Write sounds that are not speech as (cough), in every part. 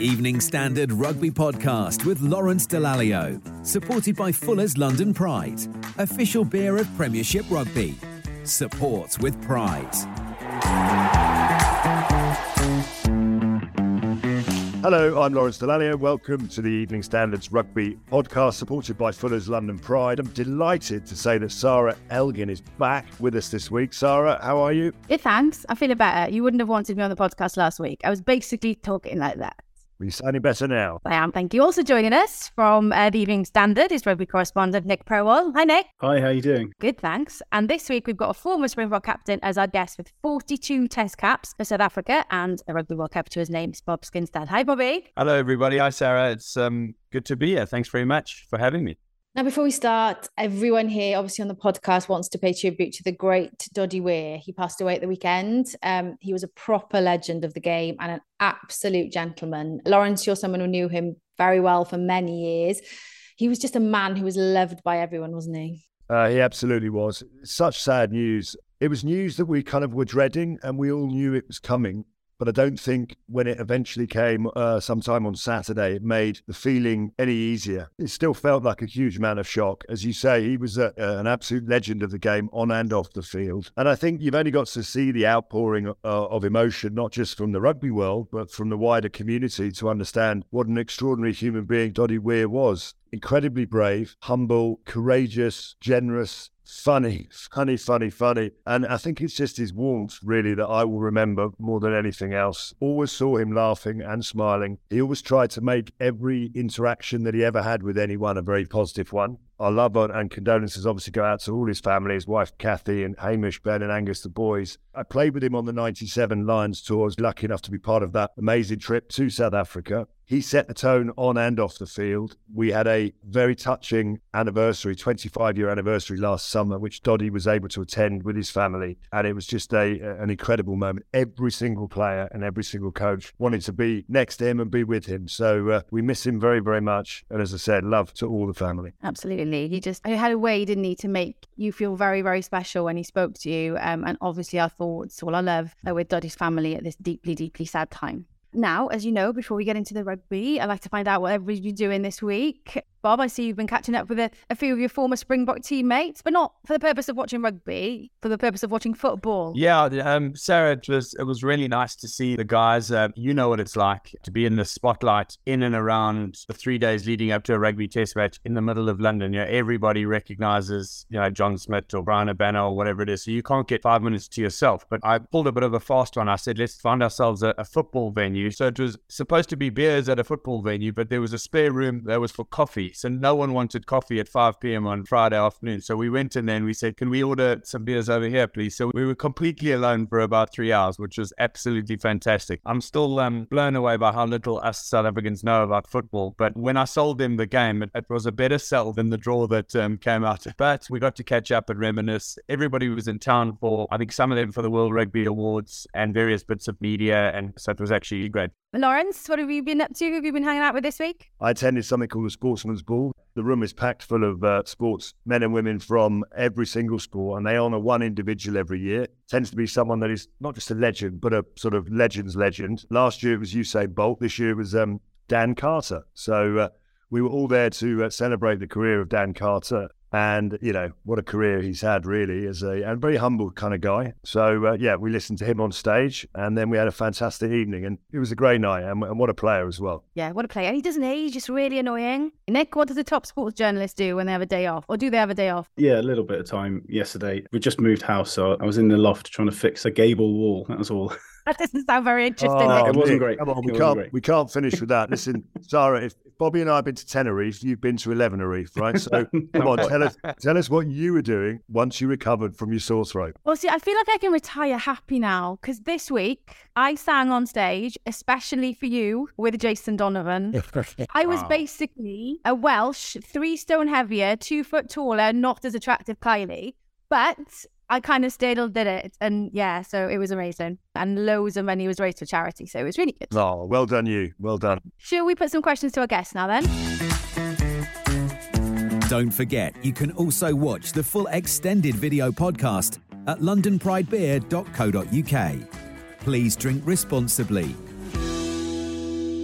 Evening Standard Rugby Podcast with Lawrence Dallaglio, supported by Fuller's London Pride, official beer of Premiership Rugby. Support with pride. Hello, I'm Lawrence Dallaglio. Welcome to the Evening Standards Rugby Podcast, supported by Fuller's London Pride. I'm delighted to say that Sarah Elgan is back with us this week. Sarah, how are you? Good, thanks. I'm feeling better. You wouldn't have wanted me on the podcast last week. I was basically talking like that. Are you sounding better now? I am. Thank you. Also joining us from uh, the Evening Standard is rugby correspondent Nick Purewal. Hi, Nick. Hi, how are you doing? Good, thanks. And this week we've got a former Springbok captain as our guest with 42 Test caps for South Africa and a Rugby World Cup to his name, Bob Skinstad. Hi, Bobby. Hello, everybody. Hi, Sarah. It's um, good to be here. Thanks very much for having me. Now, before we start, everyone here, obviously on the podcast, wants to pay tribute to the great Doddie Weir. He passed away at the weekend. Um, he was a proper legend of the game and an absolute gentleman. Lawrence, you're someone who knew him very well for many years. He was just a man who was loved by everyone, wasn't he? Uh, he absolutely was. Such sad news. It was news that we kind of were dreading and we all knew it was coming. But I don't think when it eventually came uh, sometime on Saturday, it made the feeling any easier. It still felt like a huge amount of shock. As you say, he was a, an absolute legend of the game on and off the field. And I think you've only got to see the outpouring uh, of emotion, not just from the rugby world, but from the wider community to understand what an extraordinary human being Doddie Weir was. Incredibly brave, humble, courageous, generous, funny, funny, funny, funny. And I think it's just his warmth, really, that I will remember more than anything else. Always saw him laughing and smiling. He always tried to make every interaction that he ever had with anyone a very positive one. Our love and condolences obviously go out to all his family, his wife Kathy and Hamish, Ben and Angus, the boys. I played with him on the 97 Lions tour. I was lucky enough to be part of that amazing trip to South Africa. He set the tone on and off the field. We had a very touching anniversary, 25 year anniversary last summer, which Doddie was able to attend with his family. And it was just a an incredible moment. Every single player and every single coach wanted to be next to him and be with him. So uh, we miss him very, very much. And as I said, love to all the family. Absolutely. He just he had a way, didn't he, to make you feel very, very special when he spoke to you. Um, and obviously, our thoughts, all our love are with Doddie's family at this deeply, deeply sad time. Now, as you know, before we get into the rugby, I'd like to find out what everybody's been doing this week. Bob, I see you've been catching up with a, a, few of your former Springbok teammates, but not for the purpose of watching rugby, for the purpose of watching football. Yeah, um, Sarah, it was it was really nice to see the guys. Uh, you know what it's like to be in the spotlight in and around the three days leading up to a rugby test match in the middle of London. You know, everybody recognizes you know John Smit or Bryan Habana or whatever it is, so you can't get five minutes to yourself. But I pulled a bit of a fast one. I said, let's find ourselves a, a football venue. So it was supposed to be beers at a football venue, but there was a spare room that was for coffee. So no one wanted coffee at 5 p.m. on Friday afternoon. So we went in there and we said, Can we order some beers over here, please? So we were completely alone for about three hours, which was absolutely fantastic. I'm still um, blown away by how little us South Africans know about football. But when I sold them the game, it, it was a better sell than the draw that um, came out. But we got to catch up and reminisce. Everybody was in town for, I think, some of them for the World Rugby Awards and various bits of media. And so it was actually great. Lawrence, what have you been up to? Who have you been hanging out with this week? I attended something called the Sportsman's Ball. The room is packed full of uh, sports men and women from every single sport, and they honour one individual every year. Tends to be someone that is not just a legend, but a sort of legend's legend. Last year it was Usain Bolt. This year it was um, Dan Carter. So uh, we were all there to uh, celebrate the career of Dan Carter. And, you know, what a career he's had, really, as a and very humble kind of guy. So, uh, yeah, we listened to him on stage and then we had a fantastic evening. And it was a great night. And, and what a player as well. Yeah, what a player. and He doesn't age, it's really annoying. Nick, what does a top sports journalist do when they have a day off? Or do they have a day off? Yeah, a little bit of time yesterday. We just moved house, so I was in the loft trying to fix a gable wall. That was all. (laughs) (laughs) That doesn't sound very interesting. Oh, it wasn't great. Come on, we It can't great. we can't finish with that. Listen, (laughs) Sarah, if Bobby and I have been to Tenerife, you've been to Eleven Reef, right? So (laughs) come on, tell us tell us what you were doing once you recovered from your sore throat. Well, see, I feel like I can retire happy now because this week I sang on stage, especially for you, with Jason Donovan. I was basically a Welsh, three stone heavier, two foot taller, not as attractive Kylie, but I kind of still did it. And yeah, so it was amazing. And loads of money was raised for charity. So it was really good. Oh, well done, you. Well done. Shall we put some questions to our guests now then? Don't forget, you can also watch the full extended video podcast at londonpridebeer.co.uk. Please drink responsibly.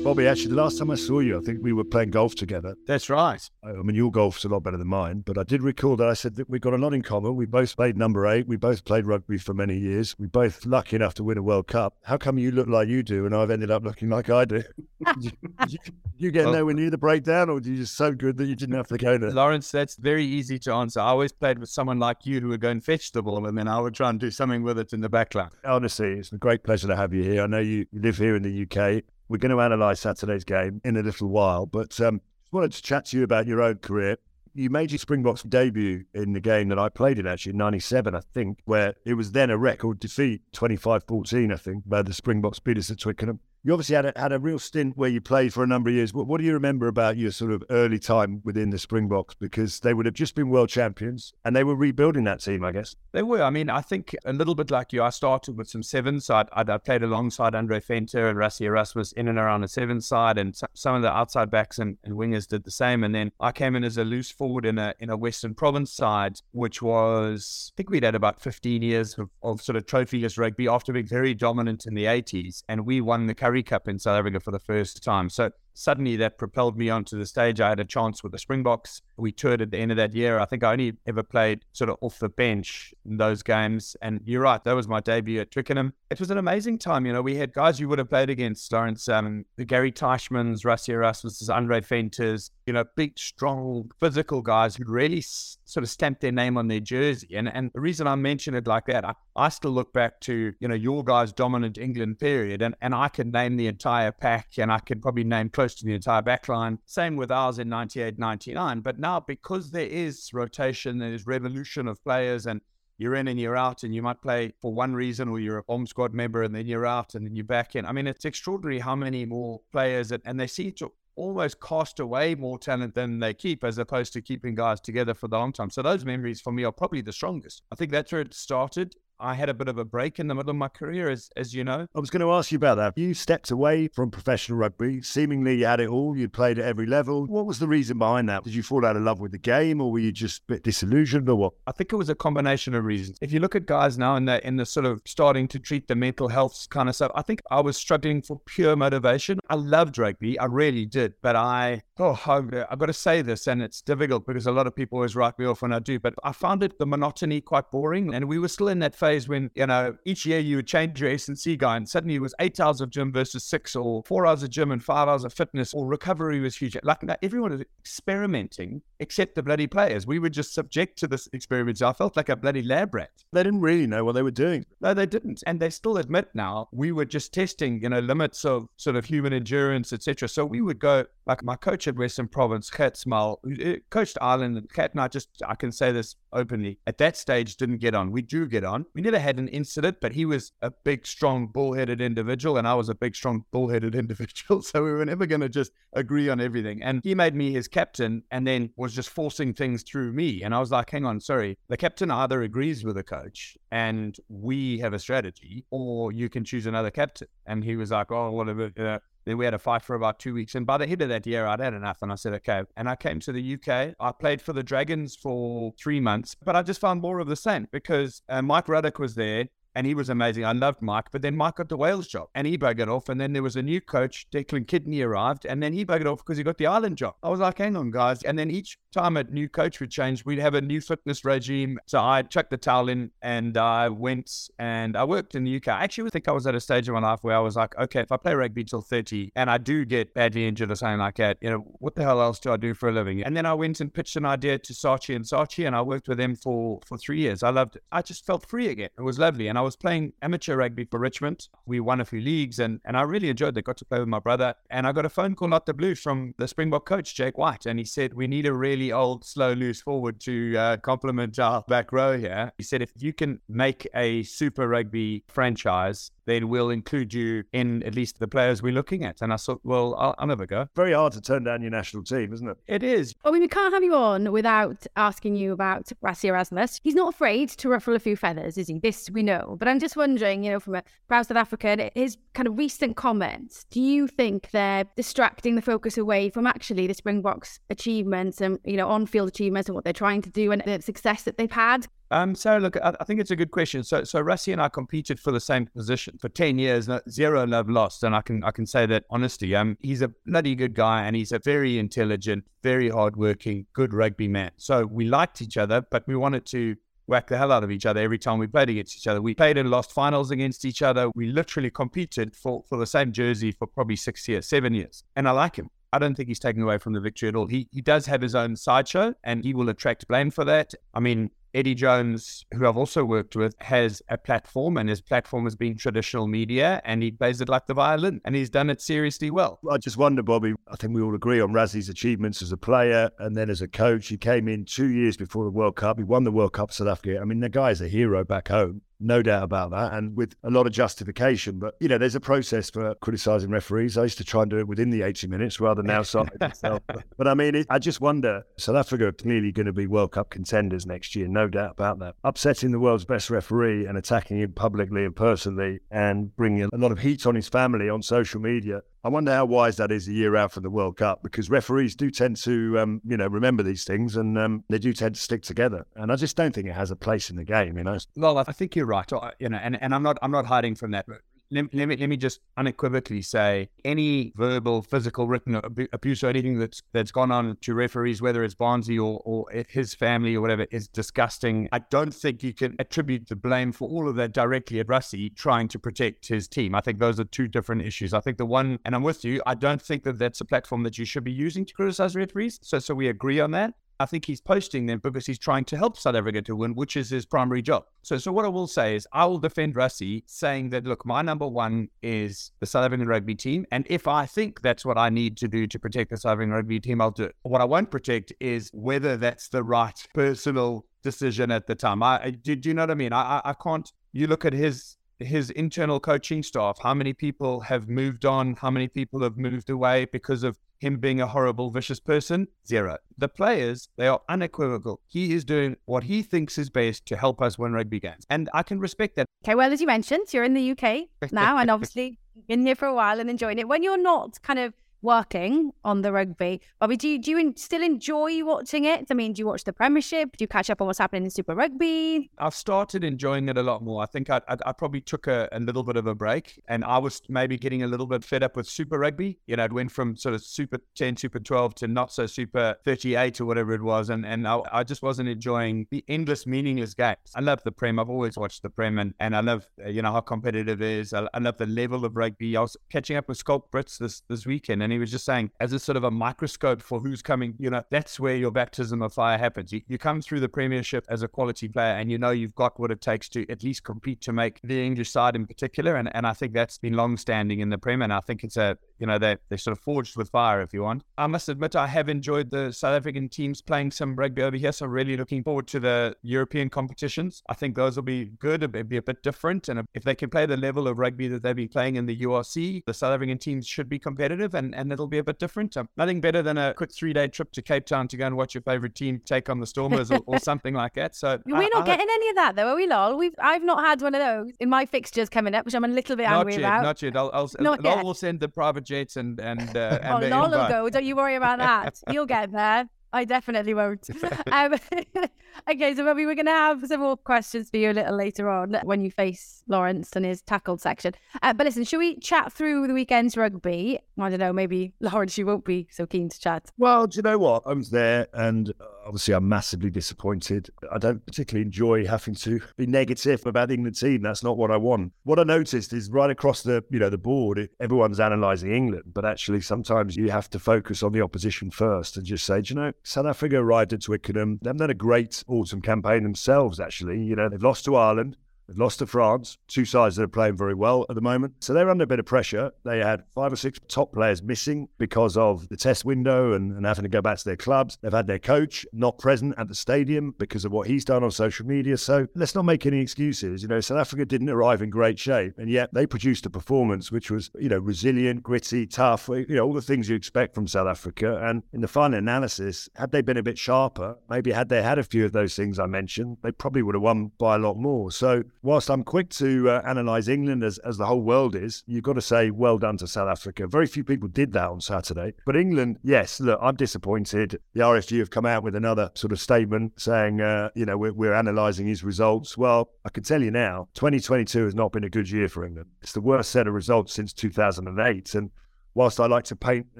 Bobby, actually, the last time I saw you, I think we were playing golf together. That's right. I I mean, your golf's a lot better than mine, but I did recall that I said that we've got a lot in common. We both played number eight. We both played rugby for many years. We both lucky enough to win a World Cup. How come you look like you do and I've ended up looking like I do? (laughs) you, you- you get Well- nowhere near the breakdown, or are you just so good that you didn't have to go there? Lawrence, that's very easy to answer. I always played with someone like you who would go and fetch the ball, and then I would try and do something with it in the back line. Honestly, it's a great pleasure to have you here. I know you live here in the UK. We're going to analyse Saturday's game in a little while, but um, wanted to chat to you about your own career. You made your Springboks debut in the game that I played in, actually, in 97, I think, where it was then a record defeat, 25 14, I think, where the Springboks beat us at Twickenham. You obviously had a, had a real stint where you played for a number of years. What, what do you remember about your sort of early time within the Springboks? Because they would have just been world champions and they were rebuilding that team, I guess. They were. I mean, I think a little bit like you. I started with some sevens. So I'd, I played alongside Andre Venter and Rassie Erasmus in and around the seven side, and so- some of the outside backs and, and wingers did the same. And then I came in as a loose forward in a in a Western Province side, which was I think we'd had about 15 years of, of sort of trophyless rugby after being very dominant in the 80s, and we won the Currie Cup in South Africa for the first time. So suddenly that propelled me onto the stage. I had a chance with the Springboks. We toured at the end of that year. I think I only ever played sort of off the bench in those games. And you're right, that was my debut at Twickenham. It was an amazing time. You know, we had guys you would have played against, Lawrence, um, the Gary Teichmanns, Rassie Erasmus, Andre Venters, you know, big, strong, physical guys who really s- sort of stamped their name on their jersey. And and the reason I mention it like that, I, I still look back to, you know, your guys' dominant England period, and, and I can name the entire pack, and I can probably name close to the entire back line. Same with ours in 98, 99. But now, because there is rotation, there's revolution of players, and you're in and you're out, and you might play for one reason, or you're a bomb squad member, and then you're out, and then you're back in. I mean, it's extraordinary how many more players, and, and they seem to almost cast away more talent than they keep, as opposed to keeping guys together for the long time. So those memories for me are probably the strongest. I think that's where it started. I had a bit of a break in the middle of my career, as as you know. I was going to ask you about that. You stepped away from professional rugby. Seemingly, you had it all. You played at every level. What was the reason behind that? Did you fall out of love with the game, or were you just a bit disillusioned, or what? I think it was a combination of reasons. If you look at guys now in the in the sort of starting to treat the mental health kind of stuff, I think I was struggling for pure motivation. I loved rugby, I really did, but I oh I've, I've got to say this, and it's difficult because a lot of people always write me off when I do, but I found it the monotony quite boring, and we were still in that phase when you know each year you would change your S and C guy, and suddenly it was eight hours of gym versus six, or four hours of gym and five hours of fitness, or recovery was huge. Like now, everyone is experimenting except the bloody players. We were just subject to this experiment. I felt like a bloody lab rat. They didn't really know what they were doing. No, they didn't, and they still admit now we were just testing, you know, limits of sort of human endurance, etc. So we would go like my coach at Western Province, Gert Smal, uh, coached Ireland, and Gert and I just I can say this openly at that stage didn't get on. We do get on. We never had an incident, but he was a big, strong, bullheaded individual, and I was a big, strong, bullheaded (laughs) individual. So we were never going to just agree on everything. And he made me his captain, and then was just forcing things through me. And I was like, hang on, sorry, the captain either agrees with the coach and we have a strategy, or you can choose another captain. And he was like, oh, whatever. Uh, then we had a fight for about two weeks. And by the end of that year, I'd had enough. And I said, okay. And I came to the UK. I played for the Dragons for three months, but I just found more of the same because uh, Mike Ruddock was there. And he was amazing. I loved Mike, but then Mike got the Wales job and he buggered off. And then there was a new coach, Declan Kidney arrived, and then he buggered off because he got the Ireland job. I was like, hang on, guys. And then each time a new coach would change, we'd have a new fitness regime. So I chucked the towel in and I went and I worked in the UK. I actually think I was at a stage in my life where I was like, okay, if I play rugby till 30 and I do get badly injured or something like that, you know, what the hell else do I do for a living? And then I went and pitched an idea to Saatchi and Saatchi and I worked with them for, for three years. I loved it. I just felt free again. It was lovely. And I was playing amateur rugby for Richmond. We won a few leagues and, and I really enjoyed it. Got to play with my brother. And I got a phone call out the blue from the Springbok coach, Jake White. And he said, we need a really old, slow, loose forward to uh, complement our back row here. He said, if you can make a super rugby franchise then we'll include you in at least the players we're looking at. And I thought, well, I'll, I'll never go. Very hard to turn down your national team, isn't it? It is. I mean, we can't have you on without asking you about Rassie Erasmus. He's not afraid to ruffle a few feathers, is he? This we know. But I'm just wondering, you know, from a proud South African, his kind of recent comments, do you think they're distracting the focus away from actually the Springboks achievements and, you know, on-field achievements and what they're trying to do and the success that they've had? Um, so look, I, I, think it's a good question. So, so Rassie and I competed for the same position for ten years, zero love lost, and I can I can say that honestly. Um, he's a bloody good guy, and he's a very intelligent, very hardworking, good rugby man. So we liked each other, but we wanted to whack the hell out of each other every time we played against each other. We played and lost finals against each other. We literally competed for for the same jersey for probably six years, seven years, and I like him. I don't think he's taken away from the victory at all. He he does have his own sideshow, and he will attract blame for that. I mean, Eddie Jones, who I've also worked with, has a platform, and his platform has been traditional media, and he plays it like the violin, and he's done it seriously well. I just wonder, Bobby. I think we all agree on Rassie's achievements as a player and then as a coach. He came in two years before the World Cup. He won the World Cup South Africa. I mean, the guy's a hero back home no doubt about that, and with a lot of justification. But you know, there's a process for criticising referees. I used to try and do it within the 80 minutes rather than outside (laughs) itself. But I mean, it, I just wonder. South Africa are clearly going to be World Cup contenders next year, no doubt about that. Upsetting the world's best referee and attacking him publicly and personally, and bringing a lot of heat on his family on social media I wonder how wise that is a year out from the World Cup because referees do tend to, um, you know, remember these things and um, they do tend to stick together. And I just don't think it has a place in the game, you know. Well, I think you're right. You know, and, and I'm not I'm not hiding from that let, let, me, let me just unequivocally say any verbal, physical, written abuse or anything that's that's gone on to referees, whether it's Barnesy or, or his family or whatever, is disgusting. I don't think you can attribute the blame for all of that directly at Rassie trying to protect his team. I think those are two different issues. I think the one, and I'm with you, I don't think that that's a platform that you should be using to criticize referees. So, so we agree on that. I think he's posting them because he's trying to help South Africa to win, which is his primary job. So, so what I will say is, I will defend Rassie, saying that look, my number one is the South African rugby team, and if I think that's what I need to do to protect the South African rugby team, I'll do it. What I won't protect is whether that's the right personal decision at the time. I do, do you know what I mean? I, I I can't. You look at his his internal coaching staff, how many people have moved on, how many people have moved away because of him being a horrible, vicious person? Zero. The players, they are unequivocal. He is doing what he thinks is best to help us win rugby games. And I can respect that. Okay, well, as you mentioned, you're in the UK (laughs) now and obviously been here for a while and enjoying it. When you're not kind of working on the rugby. Bobby, do you, do you still enjoy watching it? I mean, do you watch the Premiership? Do you catch up on what's happening in Super Rugby? I've started enjoying it a lot more. I think I, I, I probably took a, a, little bit of a break and I was maybe getting a little bit fed up with Super Rugby. You know, it went from sort of Super 10, Super 12 to not so Super 38 or whatever it was. And, and I, I just wasn't enjoying the endless, meaningless games. I love the Prem. I've always watched the Prem and, and I love, uh, you know, how competitive it is. I, I love the level of rugby. I was catching up with Schalk Brits this, this weekend and and he was just saying, as a sort of a microscope for who's coming, you know, that's where your baptism of fire happens. You, you come through the Premiership as a quality player and you know you've got what it takes to at least compete to make the English side in particular. And, and I think that's been long standing in the Prem. And I think it's a, you know, they, they're sort of forged with fire, if you want. I must admit, I have enjoyed the South African teams playing some rugby over here. So really looking forward to the European competitions. I think those will be good, it'll be a bit different. And if they can play the level of rugby that they've been playing in the URC, the South African teams should be competitive and, and it'll be a bit different. Um, nothing better than a quick three day trip to Cape Town to go and watch your favorite team take on the Stormers or, or (laughs) something like that. So we're I, not I, getting any of that though, are we, Lol? We've I've not had one of those in my fixtures coming up, which I'm a little bit not angry yet, about. Not yet. I'll, I'll, not Lol yet. will send the private jets and and, uh, (laughs) and oh, Lol will go. Don't you worry about that. You'll get there. I definitely won't. (laughs) (laughs) um, (laughs) okay, so maybe we're going to have some more questions for you a little later on when you face Lawrence and his tackled section. Uh, but listen, should we chat through the weekend's rugby? I don't know, maybe Lawrence, you won't be so keen to chat. Well, do you know what? I was there and obviously I'm massively disappointed. I don't particularly enjoy having to be negative about the England team. That's not what I want. What I noticed is right across the, you know, the board, everyone's analysing England, but actually sometimes you have to focus on the opposition first and just say, you know, South Africa arrived at Twickenham. They've done a great autumn campaign themselves, actually. You know, they've lost to Ireland. They've lost to France, two sides that are playing very well at the moment. So they're under a bit of pressure. They had five or six top players missing because of the test window and, and having to go back to their clubs. They've had their coach not present at the stadium because of what he's done on social media. So let's not make any excuses. You know, South Africa didn't arrive in great shape, and yet they produced a performance which was, you know, resilient, gritty, tough, you know, all the things you expect from South Africa. And in the final analysis, had they been a bit sharper, maybe had they had a few of those things I mentioned, they probably would have won by a lot more. So whilst I'm quick to uh, analyse England as, as the whole world is, you've got to say well done to South Africa. Very few people did that on Saturday. But England, yes, look, I'm disappointed. The RFU have come out with another sort of statement saying, uh, you know, we're, we're analysing his results. Well, I can tell you now, 2022 has not been a good year for England. It's the worst set of results since 2008. And whilst I like to paint,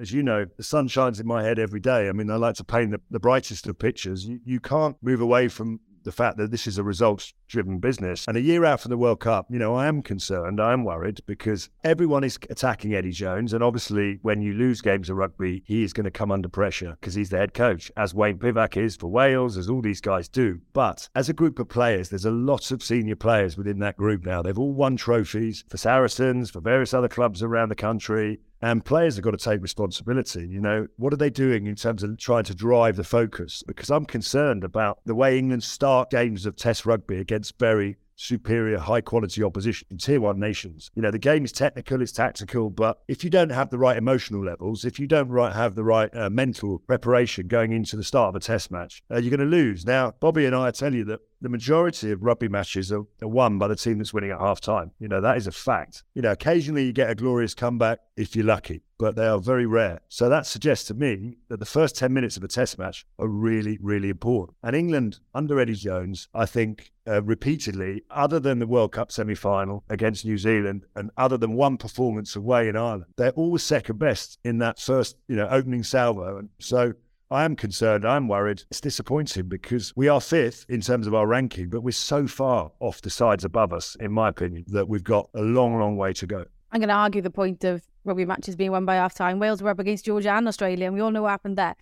as you know, the sun shines in my head every day. I mean, I like to paint the, the brightest of pictures. You, you can't move away from the fact that this is a results driven business. And a year out from the World Cup, you know, I am concerned, I am worried because everyone is attacking Eddie Jones. And obviously, when you lose games of rugby, he is going to come under pressure because he's the head coach, as Wayne Pivac is for Wales, as all these guys do. But as a group of players, there's a lot of senior players within that group now. They've all won trophies for Saracens, for various other clubs around the country. And players have got to take responsibility. You know, what are they doing in terms of trying to drive the focus? Because I'm concerned about the way England start games of Test rugby against very superior, high quality opposition in tier one nations. You know, the game is technical, it's tactical, but if you don't have the right emotional levels, if you don't right, have the right uh, mental preparation going into the start of a test match, uh, you're going to lose. Now, Bobby and I tell you that the majority of rugby matches are, are, won by the team that's winning at half time. You know, that is a fact. You know, occasionally you get a glorious comeback if you're lucky, but they are very rare. So that suggests to me that the first 10 minutes of a test match are really, really important. And England, under Eddie Jones, I think uh, repeatedly, other than the World Cup semi final against New Zealand and other than one performance away in Ireland, they're always second best in that first, you know, opening salvo. And so I am concerned. I'm worried. It's disappointing because we are fifth in terms of our ranking, but we're so far off the sides above us, in my opinion, that we've got a long, long way to go. I'm going to argue the point of rugby matches being won by half time. Wales were up against Georgia and Australia, and we all know what happened there.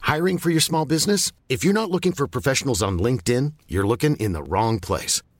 Hiring for your small business? If you're not looking for professionals on LinkedIn, you're looking in the wrong place.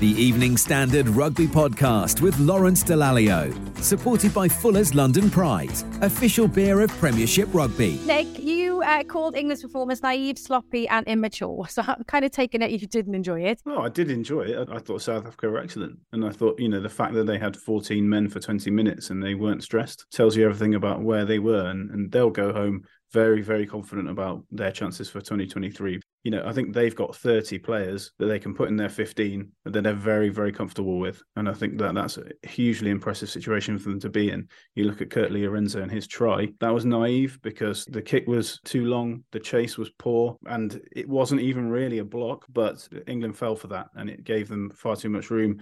The Evening Standard Rugby Podcast with Lawrence Dallaglio, supported by Fuller's London Pride, official beer of Premiership Rugby. Nick, you uh, called England's performance naive, sloppy, and immature. So I'm kind of taking it if you didn't enjoy it. Oh, I did enjoy it. I, I thought South Africa were excellent. And I thought, you know, the fact that they had 14 men for 20 minutes and they weren't stressed tells you everything about where they were. And, and they'll go home very, very confident about their chances for 2023. You know, I think they've got 30 players that they can put in their 15 that they're very, very comfortable with. And I think that that's a hugely impressive situation for them to be in. You look at Kurt-Lee Arendse and his try, that was naive because the kick was too long, the chase was poor, and it wasn't even really a block, but England fell for that and it gave them far too much room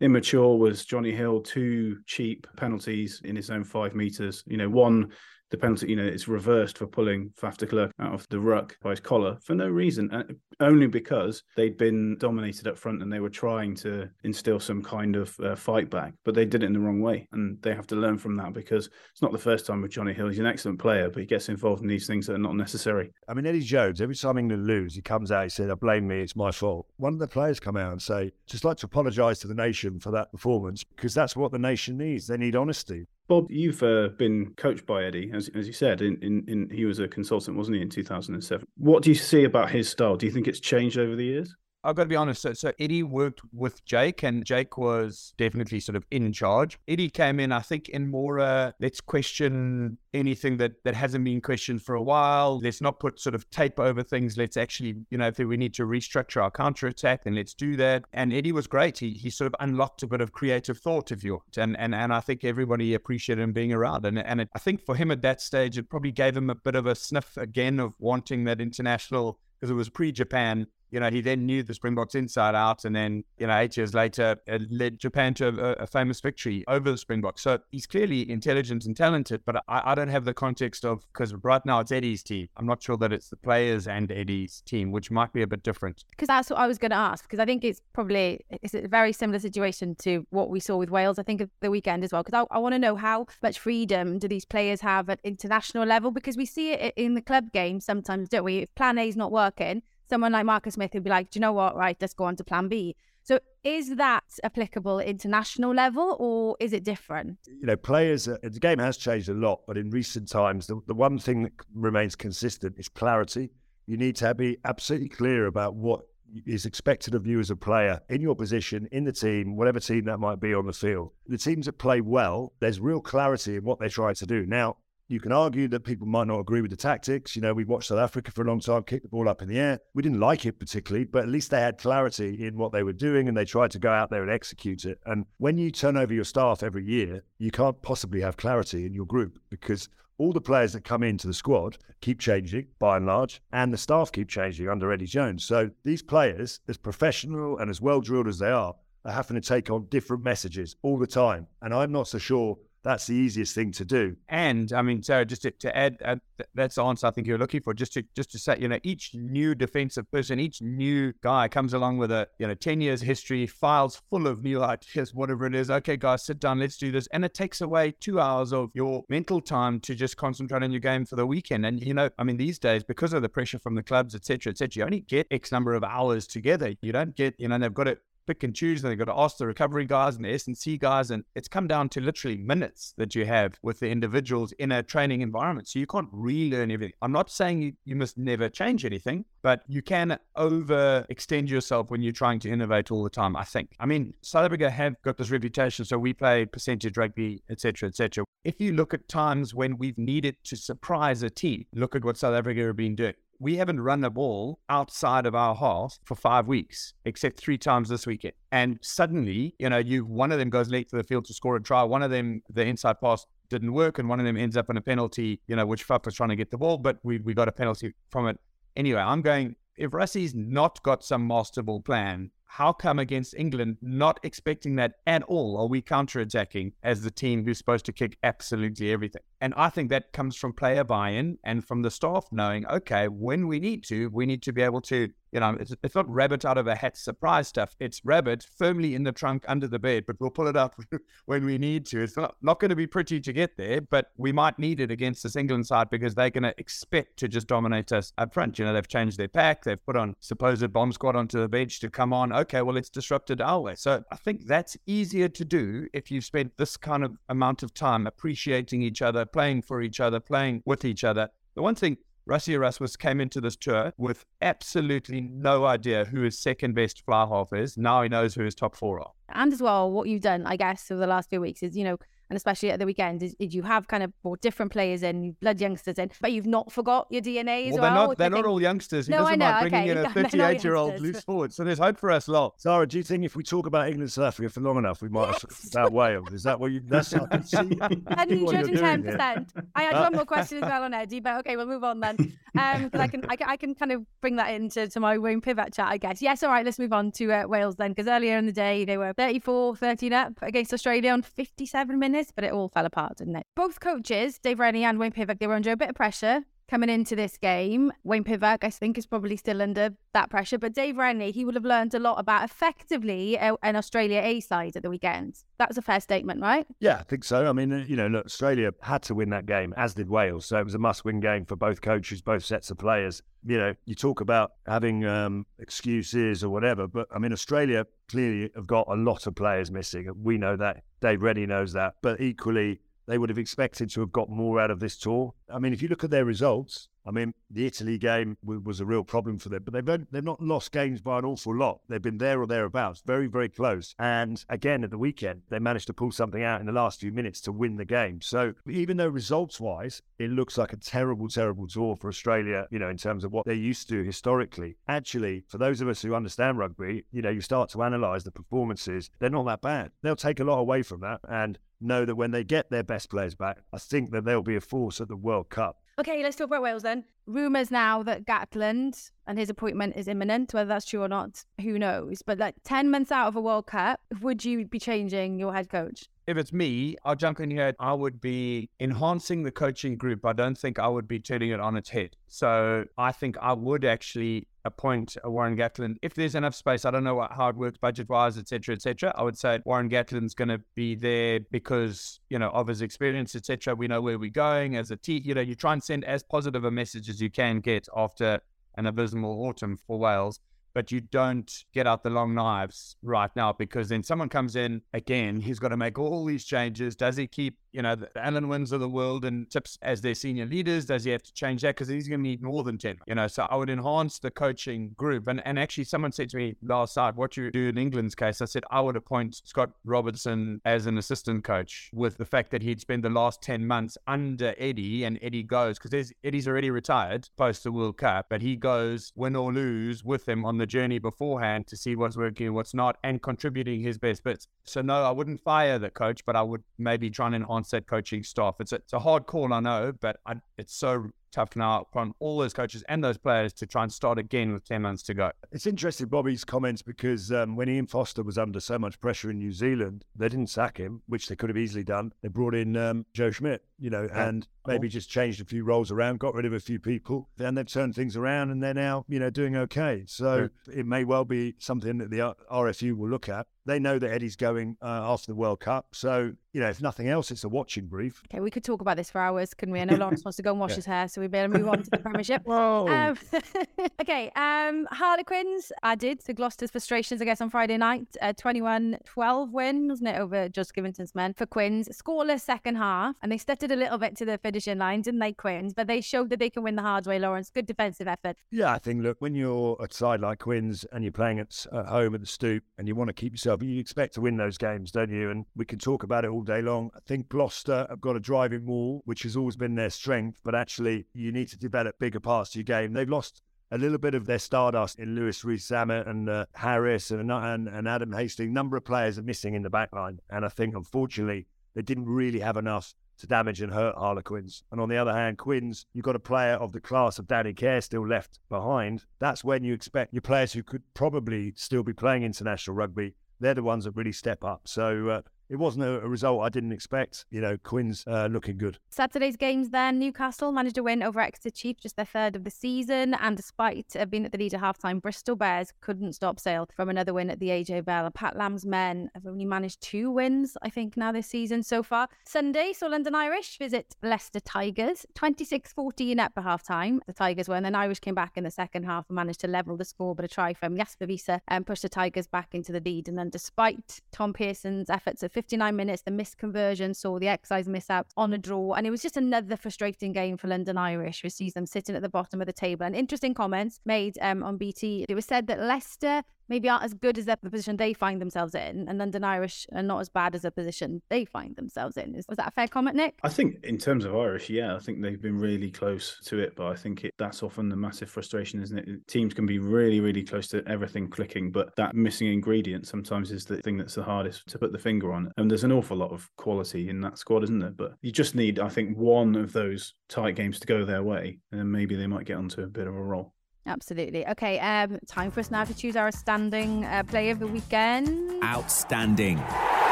immature was Jonny Hill, two cheap penalties in his own five meters. You know, one the penalty, you know, it's reversed for pulling Faf de Klerk out of the ruck by his collar for no reason, only because they'd been dominated up front and they were trying to instill some kind of uh, fight back, but they did it in the wrong way. And they have to learn from that because it's not the first time with Jonny Hill. He's an excellent player, but he gets involved in these things that are not necessary. I mean, Eddie Jones, every time England lose, he comes out, he said, I blame me, it's my fault. One of the players come out and say, just like to apologise to the nation for that performance because that's what the nation needs. They need honesty. Bob, you've uh, been coached by Eddie, as, as you said. In, in, in he was a consultant, wasn't he, in 2007? What do you see about his style? Do you think it's changed over the years? I've got to be honest. So, so Eddie worked with Jake, and Jake was definitely sort of in charge. Eddie came in, I think, in more uh, let's question anything that that hasn't been questioned for a while. Let's not put sort of tape over things. Let's actually, you know, if we need to restructure our counter attack, then let's do that. And Eddie was great. He he sort of unlocked a bit of creative thought, if you want, and and and I think everybody appreciated him being around. And and it, I think for him at that stage, it probably gave him a bit of a sniff again of wanting that international because it was pre Japan you know, he then knew the Springboks inside out, and then you know, eight years later, it led Japan to a, a, famous victory over the Springboks. So he's clearly intelligent and talented, but I, I don't have the context of because right now it's Eddie's team. I'm not sure that it's the players and Eddie's team, which might be a bit different. Because that's what I was going to ask. Because I think it's probably it's a very similar situation to what we saw with Wales. I think the weekend as well. Because I, I want to know how much freedom do these players have at international level? Because we see it in the club games sometimes, don't we? If Plan A is not working someone like Marcus Smith would be like, do you know what? Right, let's go on to plan B. So is that applicable international level or is it different? You know, players, uh, the game has changed a lot, but in recent times, the, the one thing that remains consistent is clarity. You need to be absolutely clear about what is expected of you as a player in your position, in the team, whatever team that might be on the field. The teams that play well, there's real clarity in what they're trying to do. Now, you can argue that people might not agree with the tactics. You know, we watched South Africa for a long time, kick the ball up in the air. We didn't like it particularly, but at least they had clarity in what they were doing and they tried to go out there and execute it. And when you turn over your staff every year, you can't possibly have clarity in your group because all the players that come into the squad keep changing by and large, and the staff keep changing under Eddie Jones. So these players, as professional and as well drilled as they are, are having to take on different messages all the time. And I'm not so sure that's the easiest thing to do. And I mean, Sarah, just to, to add, that's the answer I think you're looking for. Just to just to say, you know, each new defensive person, each new guy comes along with a you know ten years history, files full of new ideas, whatever it is. Okay, guys, sit down, let's do this, and it takes away two hours of your mental time to just concentrate on your game for the weekend. And you know, I mean, these days because of the pressure from the clubs, etc., etc., you only get X number of hours together. You don't get, you know, they've got to pick and choose. And they've got to ask the recovery guys and the S&C guys. And it's come down to literally minutes that you have with the individuals in a training environment. So you can't relearn everything. I'm not saying you, you must never change anything, but you can overextend yourself when you're trying to innovate all the time, I think. I mean, South Africa have got this reputation. So we play percentage rugby, etc., etc. If you look at times when we've needed to surprise a team, look at what South Africa have been doing we haven't run the ball outside of our half for five weeks, except three times this weekend. And suddenly, you know, you one of them goes late to the field to score a try. One of them, the inside pass didn't work, and one of them ends up in a penalty, you know, which Faf was trying to get the ball, but we, we got a penalty from it. Anyway, I'm going, if Rassie's not got some masterful plan, how come against England, not expecting that at all, are we counter-attacking as the team who's supposed to kick absolutely everything? And I think that comes from player buy-in and from the staff knowing, okay, when we need to, we need to be able to you know, it's, it's not rabbit out of a hat surprise stuff. It's rabbit firmly in the trunk under the bed, but we'll pull it out (laughs) when we need to. It's not, not going to be pretty to get there, but we might need it against this England side because they're going to expect to just dominate us up front. You know, they've changed their pack. They've put on supposed bomb squad onto the bench to come on. Okay, well, it's disrupted our way. So I think that's easier to do if you've spent this kind of amount of time appreciating each other, playing for each other, playing with each other. The one thing Rassie Erasmus came into this tour with absolutely no idea who his second best fly half is. Now he knows who his top four are. And as well, what you've done, I guess, over the last few weeks is, you know, and especially at the weekend, is, is you have kind of more different players in, blood youngsters in, but you've not forgot your DNA as well. well. They're not, they're not all youngsters. He No, doesn't know, like bringing okay. in a 38 year old loose forward. So there's hope for us lot. Sarah, do you think if we talk about England South Africa for long enough, we might have talked about Wales? Is that what you? That's I can see. (laughs) (laughs) see what you're doing here. 110%. I had one more question as well on Eddie, but okay, we'll move on then. Um, 'cause I can, I can, I can kind of bring that into to my Wayne Pivac chat, I guess. Yes, all right, let's move on to uh, Wales then, because earlier in the day they were 34, 13 up against Australia on 57 minutes, but it all fell apart, didn't it? Both coaches, Dave Rennie and Wayne Pivac, they were under a bit of pressure coming into this game. Wayne Pivac, I think, is probably still under that pressure. But Dave Rennie, he would have learned a lot about effectively an Australia A side at the weekend. That's a fair statement, right? Yeah, I think so. I mean, you know, look, Australia had to win that game, as did Wales. So it was a must-win game for both coaches, both sets of players. You know, you talk about having um, excuses or whatever, but I mean, Australia clearly have got a lot of players missing. We know that. Dave Rennie knows that. But equally, they would have expected to have got more out of this tour. I mean, if you look at their results, I mean, the Italy game was a real problem for them, but they've they've not lost games by an awful lot. They've been there or thereabouts, very very close. And again at the weekend, they managed to pull something out in the last few minutes to win the game. So even though results wise, it looks like a terrible terrible tour for Australia, you know, in terms of what they're used to historically. Actually, for those of us who understand rugby, you know, you start to analyse the performances. They're not that bad. They'll take a lot away from that and know that when they get their best players back, I think that they'll be a force at the World Cup. Okay, let's talk about Wales then. Rumours now that Gatland and his appointment is imminent. Whether that's true or not, who knows? But like 10 months out of a World Cup, would you be changing your head coach? If it's me, I'll jump in here. I would be enhancing the coaching group. I don't think I would be turning it on its head. So I think I would actually appoint a Warren Gatland if there's enough space. I don't know what, how it works budget wise, etc., etc. I would say Warren Gatland's going to be there because you know of his experience, etc. We know where we're going as a team. You know, you try and send as positive a message as you can get after an abysmal autumn for Wales. But you don't get out the long knives right now because then someone comes in again. He's got to make all these changes. Does he keep, you know, the Alun Wyns of the world and tips as their senior leaders? Does he have to change that? Because he's going to need more than 10, you know. So I would enhance the coaching group. And, and actually, someone said to me last night, what you do in England's case, I said, I would appoint Scott Robertson as an assistant coach with the fact that he'd spend the last 10 months under Eddie and Eddie goes, because Eddie's already retired post the World Cup, but he goes win or lose with him on the journey beforehand to see what's working what's not and contributing his best bits. So, no, I wouldn't fire the coach, but I would maybe try and enhance that coaching staff. It's a, it's a hard call, I know, but I, it's so tough now upon all those coaches and those players to try and start again with 10 months to go. It's interesting, Bobby's comments, because um, when Ian Foster was under so much pressure in New Zealand, they didn't sack him, which they could have easily done. They brought in um, Joe Schmidt, you know, and maybe just changed a few roles around, got rid of a few people, and they've turned things around and they're now, you know, doing okay. So it may well be something that the RFU will look at. They know that Eddie's going uh, after the World Cup. So, you know, if nothing else, it's a watching brief. Okay, we could talk about this for hours, couldn't we? I know (laughs) Lawrence wants to go and wash Yeah. his hair, so we better move on to the Premiership. (laughs) Whoa. Um, (laughs) okay, um, Harlequins added to Gloucester's frustrations, I guess, on Friday night. A 21 12 win, wasn't it, over George Skivington's men for Quins. Scoreless second half, and they stuttered a little bit to the finishing line, didn't they, Quins? But they showed that they can win the hard way, Lawrence. Good defensive effort. Yeah, I think, look, when you're a side like Quins and you're playing at, at home at the stoop and you want to keep yourself, you expect to win those games, don't you? And we can talk about it all day long. I think Gloucester have got a driving maul, which has always been their strength, but actually you need to develop bigger parts to your game. They've lost a little bit of their stardust in Lewis Rees and uh, Harris and, and, and Adam Hastings. Number of players are missing in the back line. And I think, unfortunately, they didn't really have enough to damage and hurt Harlequins. And on the other hand, Quins, you've got a player of the class of Danny Care still left behind. That's when you expect your players who could probably still be playing international rugby. They're the ones that really step up. So uh, it wasn't a, result I didn't expect. You know, Quins uh, looking good. Saturday's games then, Newcastle managed to win over Exeter Chiefs, just their third of the season. And despite uh, being at the lead at halftime, Bristol Bears couldn't stop Sale from another win at the AJ Bell. Pat Lam's men have only managed two wins, I think, now this season so far. Sunday saw London Irish visit Leicester Tigers, 26-14 up at halftime. The Tigers were, and then Irish came back in the second half and managed to level the score, but a try from Jasper Wiese and pushed the Tigers back into the lead. And then despite Tom Pearson's efforts at 59 minutes, the missed conversion saw the Exiles miss out on a draw. And it was just another frustrating game for London Irish, which sees them sitting at the bottom of the table. And interesting comments made um, on BT. It was said that Leicester maybe aren't as good as the position they find themselves in, and London Irish are not as bad as the position they find themselves in. Is, was that a fair comment, Nick? I think in terms of Irish, yeah, I think they've been really close to it, but I think it, that's often the massive frustration, isn't it? Teams can be really, really close to everything clicking, but that missing ingredient sometimes is the thing that's the hardest to put the finger on. And there's an awful lot of quality in that squad, isn't there? But you just need, I think, one of those tight games to go their way, and then maybe they might get onto a bit of a roll. Absolutely. Okay, um, time for us now to choose our standing uh, player of the weekend. Outstanding.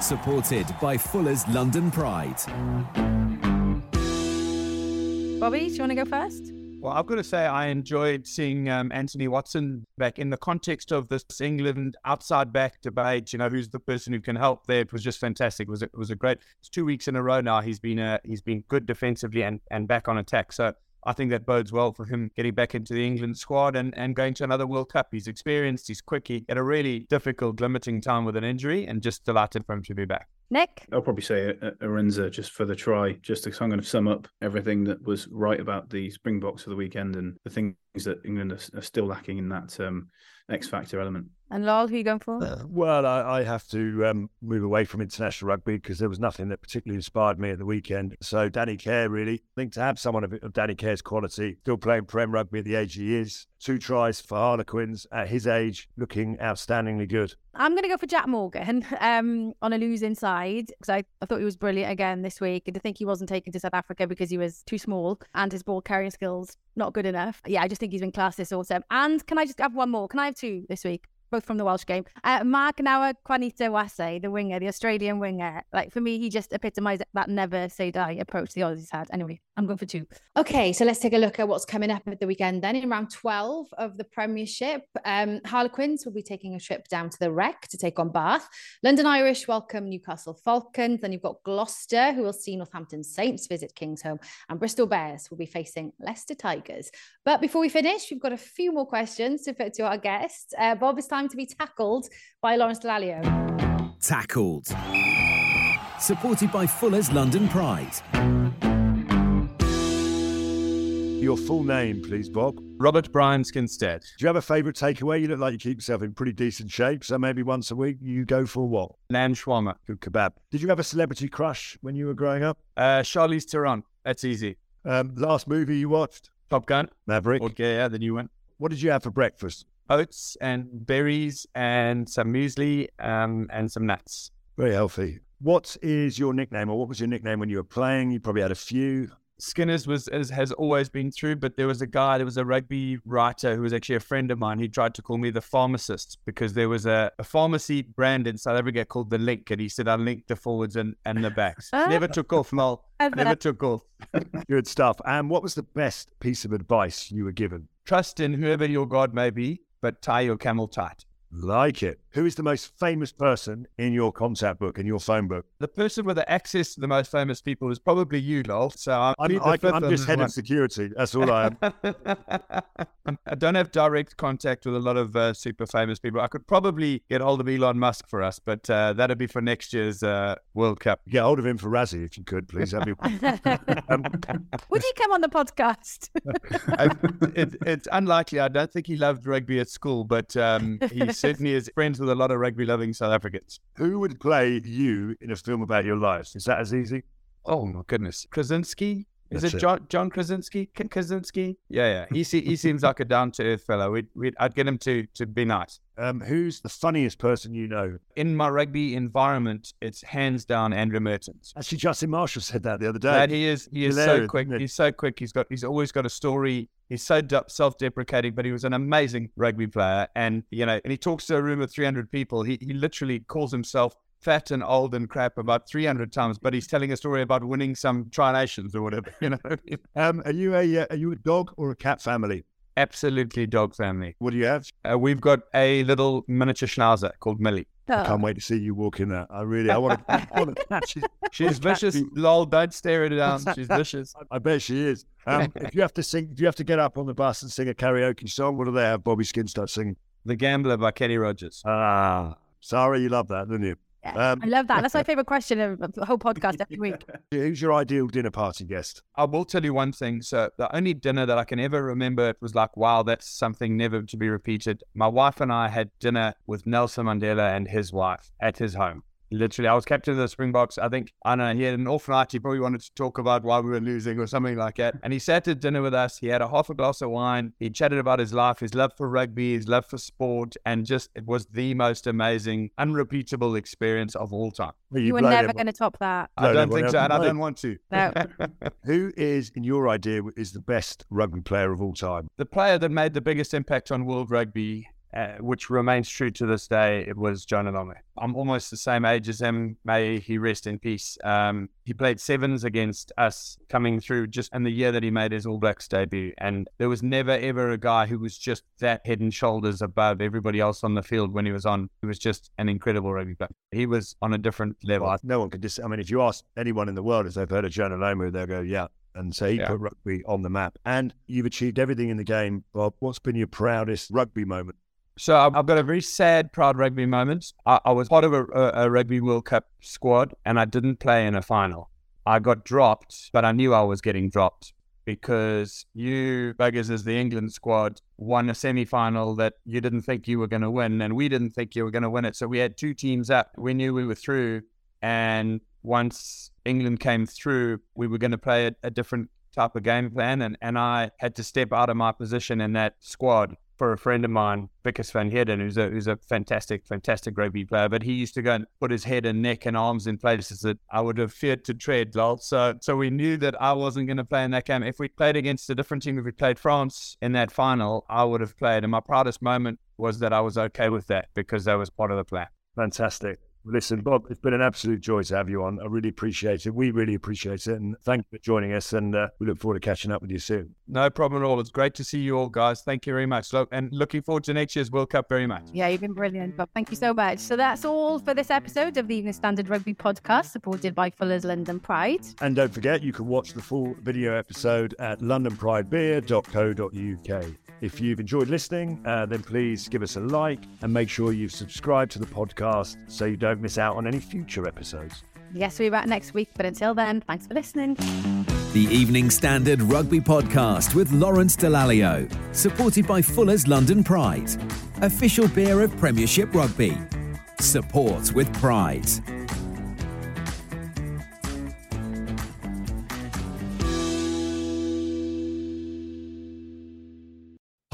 Supported by Fuller's London Pride. Bobby, do you want to go first? Well, I've got to say, I enjoyed seeing um, Anthony Watson back in the context of this England outside back debate. You know, who's the person who can help there? It was just fantastic. It was it was a great. It's two weeks in a row now. He's been a, he's been good defensively and, and back on attack. So I think that bodes well for him getting back into the England squad and, and going to another World Cup. He's experienced, he's quick, he had a really difficult, limiting time with an injury, and just delighted for him to be back. Nick? I'll probably say Arendse just for the try, just to kind of sum up everything that was right about the Springboks for the weekend and the things that England are, are still lacking in that um, X factor element. And Lol, who are you going for? Uh, well, I, I, have to um, move away from international rugby because there was nothing that particularly inspired me at the weekend. So Danny Care, really. I think to have someone of, of Danny Care's quality, still playing Prem rugby at the age he is, two tries for Harlequins at his age, looking outstandingly good. I'm going to go for Jac Morgan (laughs) um, on a losing side because I, I thought he was brilliant again this week. And to think he wasn't taken to South Africa because he was too small and his ball carrying skills not good enough. Yeah, I just think he's been class this autumn. And can I just have one more? Can I have two this week? both from the Welsh game. Uh, Mark Nawar Quanita the winger, the Australian winger. Like for me, he just epitomised that never say die approach the Aussies had. Anyway, I'm going for two. Okay, so let's take a look at what's coming up at the weekend then. In round 12 of the Premiership, um, Harlequins will be taking a trip down to the Rec to take on Bath. London Irish welcome Newcastle Falcons. Then you've got Gloucester, who will see Northampton Saints visit Kingsholm. And Bristol Bears will be facing Leicester Tigers. But before we finish, we've got a few more questions to put to our guests. Uh, Bob, it's time time to be tackled by Lawrence Dallaglio. Tackled. Supported by Fuller's London Pride. Your full name, please, Bob. Robert Brian Skinstad. Do you have a favourite takeaway? You look like you keep yourself in pretty decent shape, so maybe once a week you go for what? Lamb shawarma. Good kebab. Did you have a celebrity crush when you were growing up? Uh, Charlize Theron. That's easy. Um, last movie you watched? Top Gun. Maverick. Okay, yeah, the new one. What did you have for breakfast? oats and berries and some muesli um, and some nuts. Very healthy. What is your nickname, or what was your nickname when you were playing? You probably had a few. Skinners was has always been true, but there was a guy, there was a rugby writer who was actually a friend of mine. He tried to call me the pharmacist because there was a, a pharmacy brand in South Africa called the Link, and he said I linked the forwards and, and the backs. Never took off, Mel. (laughs) Never took off. (laughs) Good stuff. And what was the best piece of advice you were given? Trust in whoever your God may be but tie your camel tight. Like it. Who is the most famous person in your contact book, in your phone book? The person with the access to the most famous people is probably you, Lol. So I'm, I'm, I, am just head one. of security. That's all I am. (laughs) I don't have direct contact with a lot of uh, super famous people. I could probably get hold of Elon Musk for us, but uh, that'd be for next year's uh, World Cup. Get hold of him for Rassie if you could, please. Be... (laughs) (laughs) um, Would he come on the podcast? it, it's unlikely. I don't think he loved rugby at school, but um, he certainly is friends with a lot of rugby loving South Africans. Who would play you in a film about your lives? Is that as easy? Oh my goodness, Krasinski. Is That's it, John John Krasinski? Krasinski? Yeah, yeah. He he seems like a down to earth fellow. We'd, we'd, I'd get him to to be nice. Um, who's the funniest person you know in my rugby environment? It's hands down Andrew Mehrtens. Actually, Justin Marshall said that the other day. That he is he is Hilarious, so quick. He's so quick. He's got he's always got a story. He's so self deprecating, but he was an amazing rugby player. And you know, and he talks to a room of three hundred people. He he literally calls himself fat and old and crap about 300 times, but he's telling a story about winning some Tri Nations or whatever. You know. (laughs) um, are you a uh, are you a dog or a cat family? Absolutely, dog family. What do you have? Uh, we've got a little miniature schnauzer called Millie. Oh. I can't wait to see you walk in there. I really, I want to, I want to (laughs) catch you. She's vicious. Lol, don't stare at her down. (laughs) She's vicious. I bet she is. Um, if you have to sing, if you have to get up on the bus and sing a karaoke song, what do they have? Bobby Skinstad singing. The Gambler by Kenny Rogers. Ah, sorry, you love that, didn't you? Um, I love that. That's my favorite question of of the whole podcast every week. (laughs) who's your ideal dinner party guest? I will tell you one thing. So the only dinner that I can ever remember, it was like, wow, that's something never to be repeated. My wife and I had dinner with Nelson Mandela and his wife at his home. Literally, I was captain of the Springboks. I think, I don't know, he had an off night. He probably wanted to talk about why we were losing or something like that. And he sat at dinner with us. He had a half a glass of wine. He chatted about his life, his love for rugby, his love for sport. And just, it was the most amazing, unrepeatable experience of all time. Well, You were never going to top that. I don't think so. And I don't want to. No. (laughs) Who is, in your idea, is the best rugby player of all time? the player that made the biggest impact on world rugby, uh, which remains true to this day, it was Jonah Lomu. I'm almost the same age as him. May he rest in peace. Um, he played sevens against us coming through just in the year that he made his All Blacks debut. And there was never, ever a guy who was just that head and shoulders above everybody else on the field when he was on. He was just an incredible rugby player. He was on a different level. No one can dis. I mean, if you ask anyone in the world if they've heard of Jonah Lomu, they'll go, yeah. And so he Yeah. put rugby on the map. And you've achieved everything in the game. Bob, what's been your proudest rugby moment? So I've got a very sad, proud rugby moment. I, I was part of a, a, a Rugby World Cup squad and I didn't play in a final. I got dropped, but I knew I was getting dropped because you buggers as the England squad won a semi-final that you didn't think you were going to win and we didn't think you were going to win it. So we had two teams up. We knew we were through and once England came through, we were going to play a, a different type of game plan and, and I had to step out of my position in that squad for a friend of mine, Wikus van Heerden, who's a who's a fantastic, fantastic rugby player. But he used to go and put his head and neck and arms in places that I would have feared to tread, lol. So so we knew that I wasn't going to play in that game. If we played against a different team, if we played France in that final, I would have played. And my proudest moment was that I was okay with that because that was part of the plan. Fantastic. Listen, Bob, it's been an absolute joy to have you on. I really appreciate it. We really appreciate it. And thank you for joining us. And uh, we look forward to catching up with you soon. No problem at all. It's great to see you all, guys. Thank you very much. Look, and looking forward to next year's World Cup very much. Yeah, you've been brilliant, Bob. Thank you so much. So that's all for this episode of the Evening Standard Rugby podcast, supported by Fuller's London Pride. And don't forget, you can watch the full video episode at londonpridebeer.co.uk. If you've enjoyed listening, uh, then please give us a like and make sure you've subscribed to the podcast so you don't miss out on any future episodes. Yes, we'll be back next week, but until then, thanks for listening. The Evening Standard Rugby Podcast with Lawrence Dallaglio. Supported by Fuller's London Pride. Official beer of Premiership Rugby. Support with pride.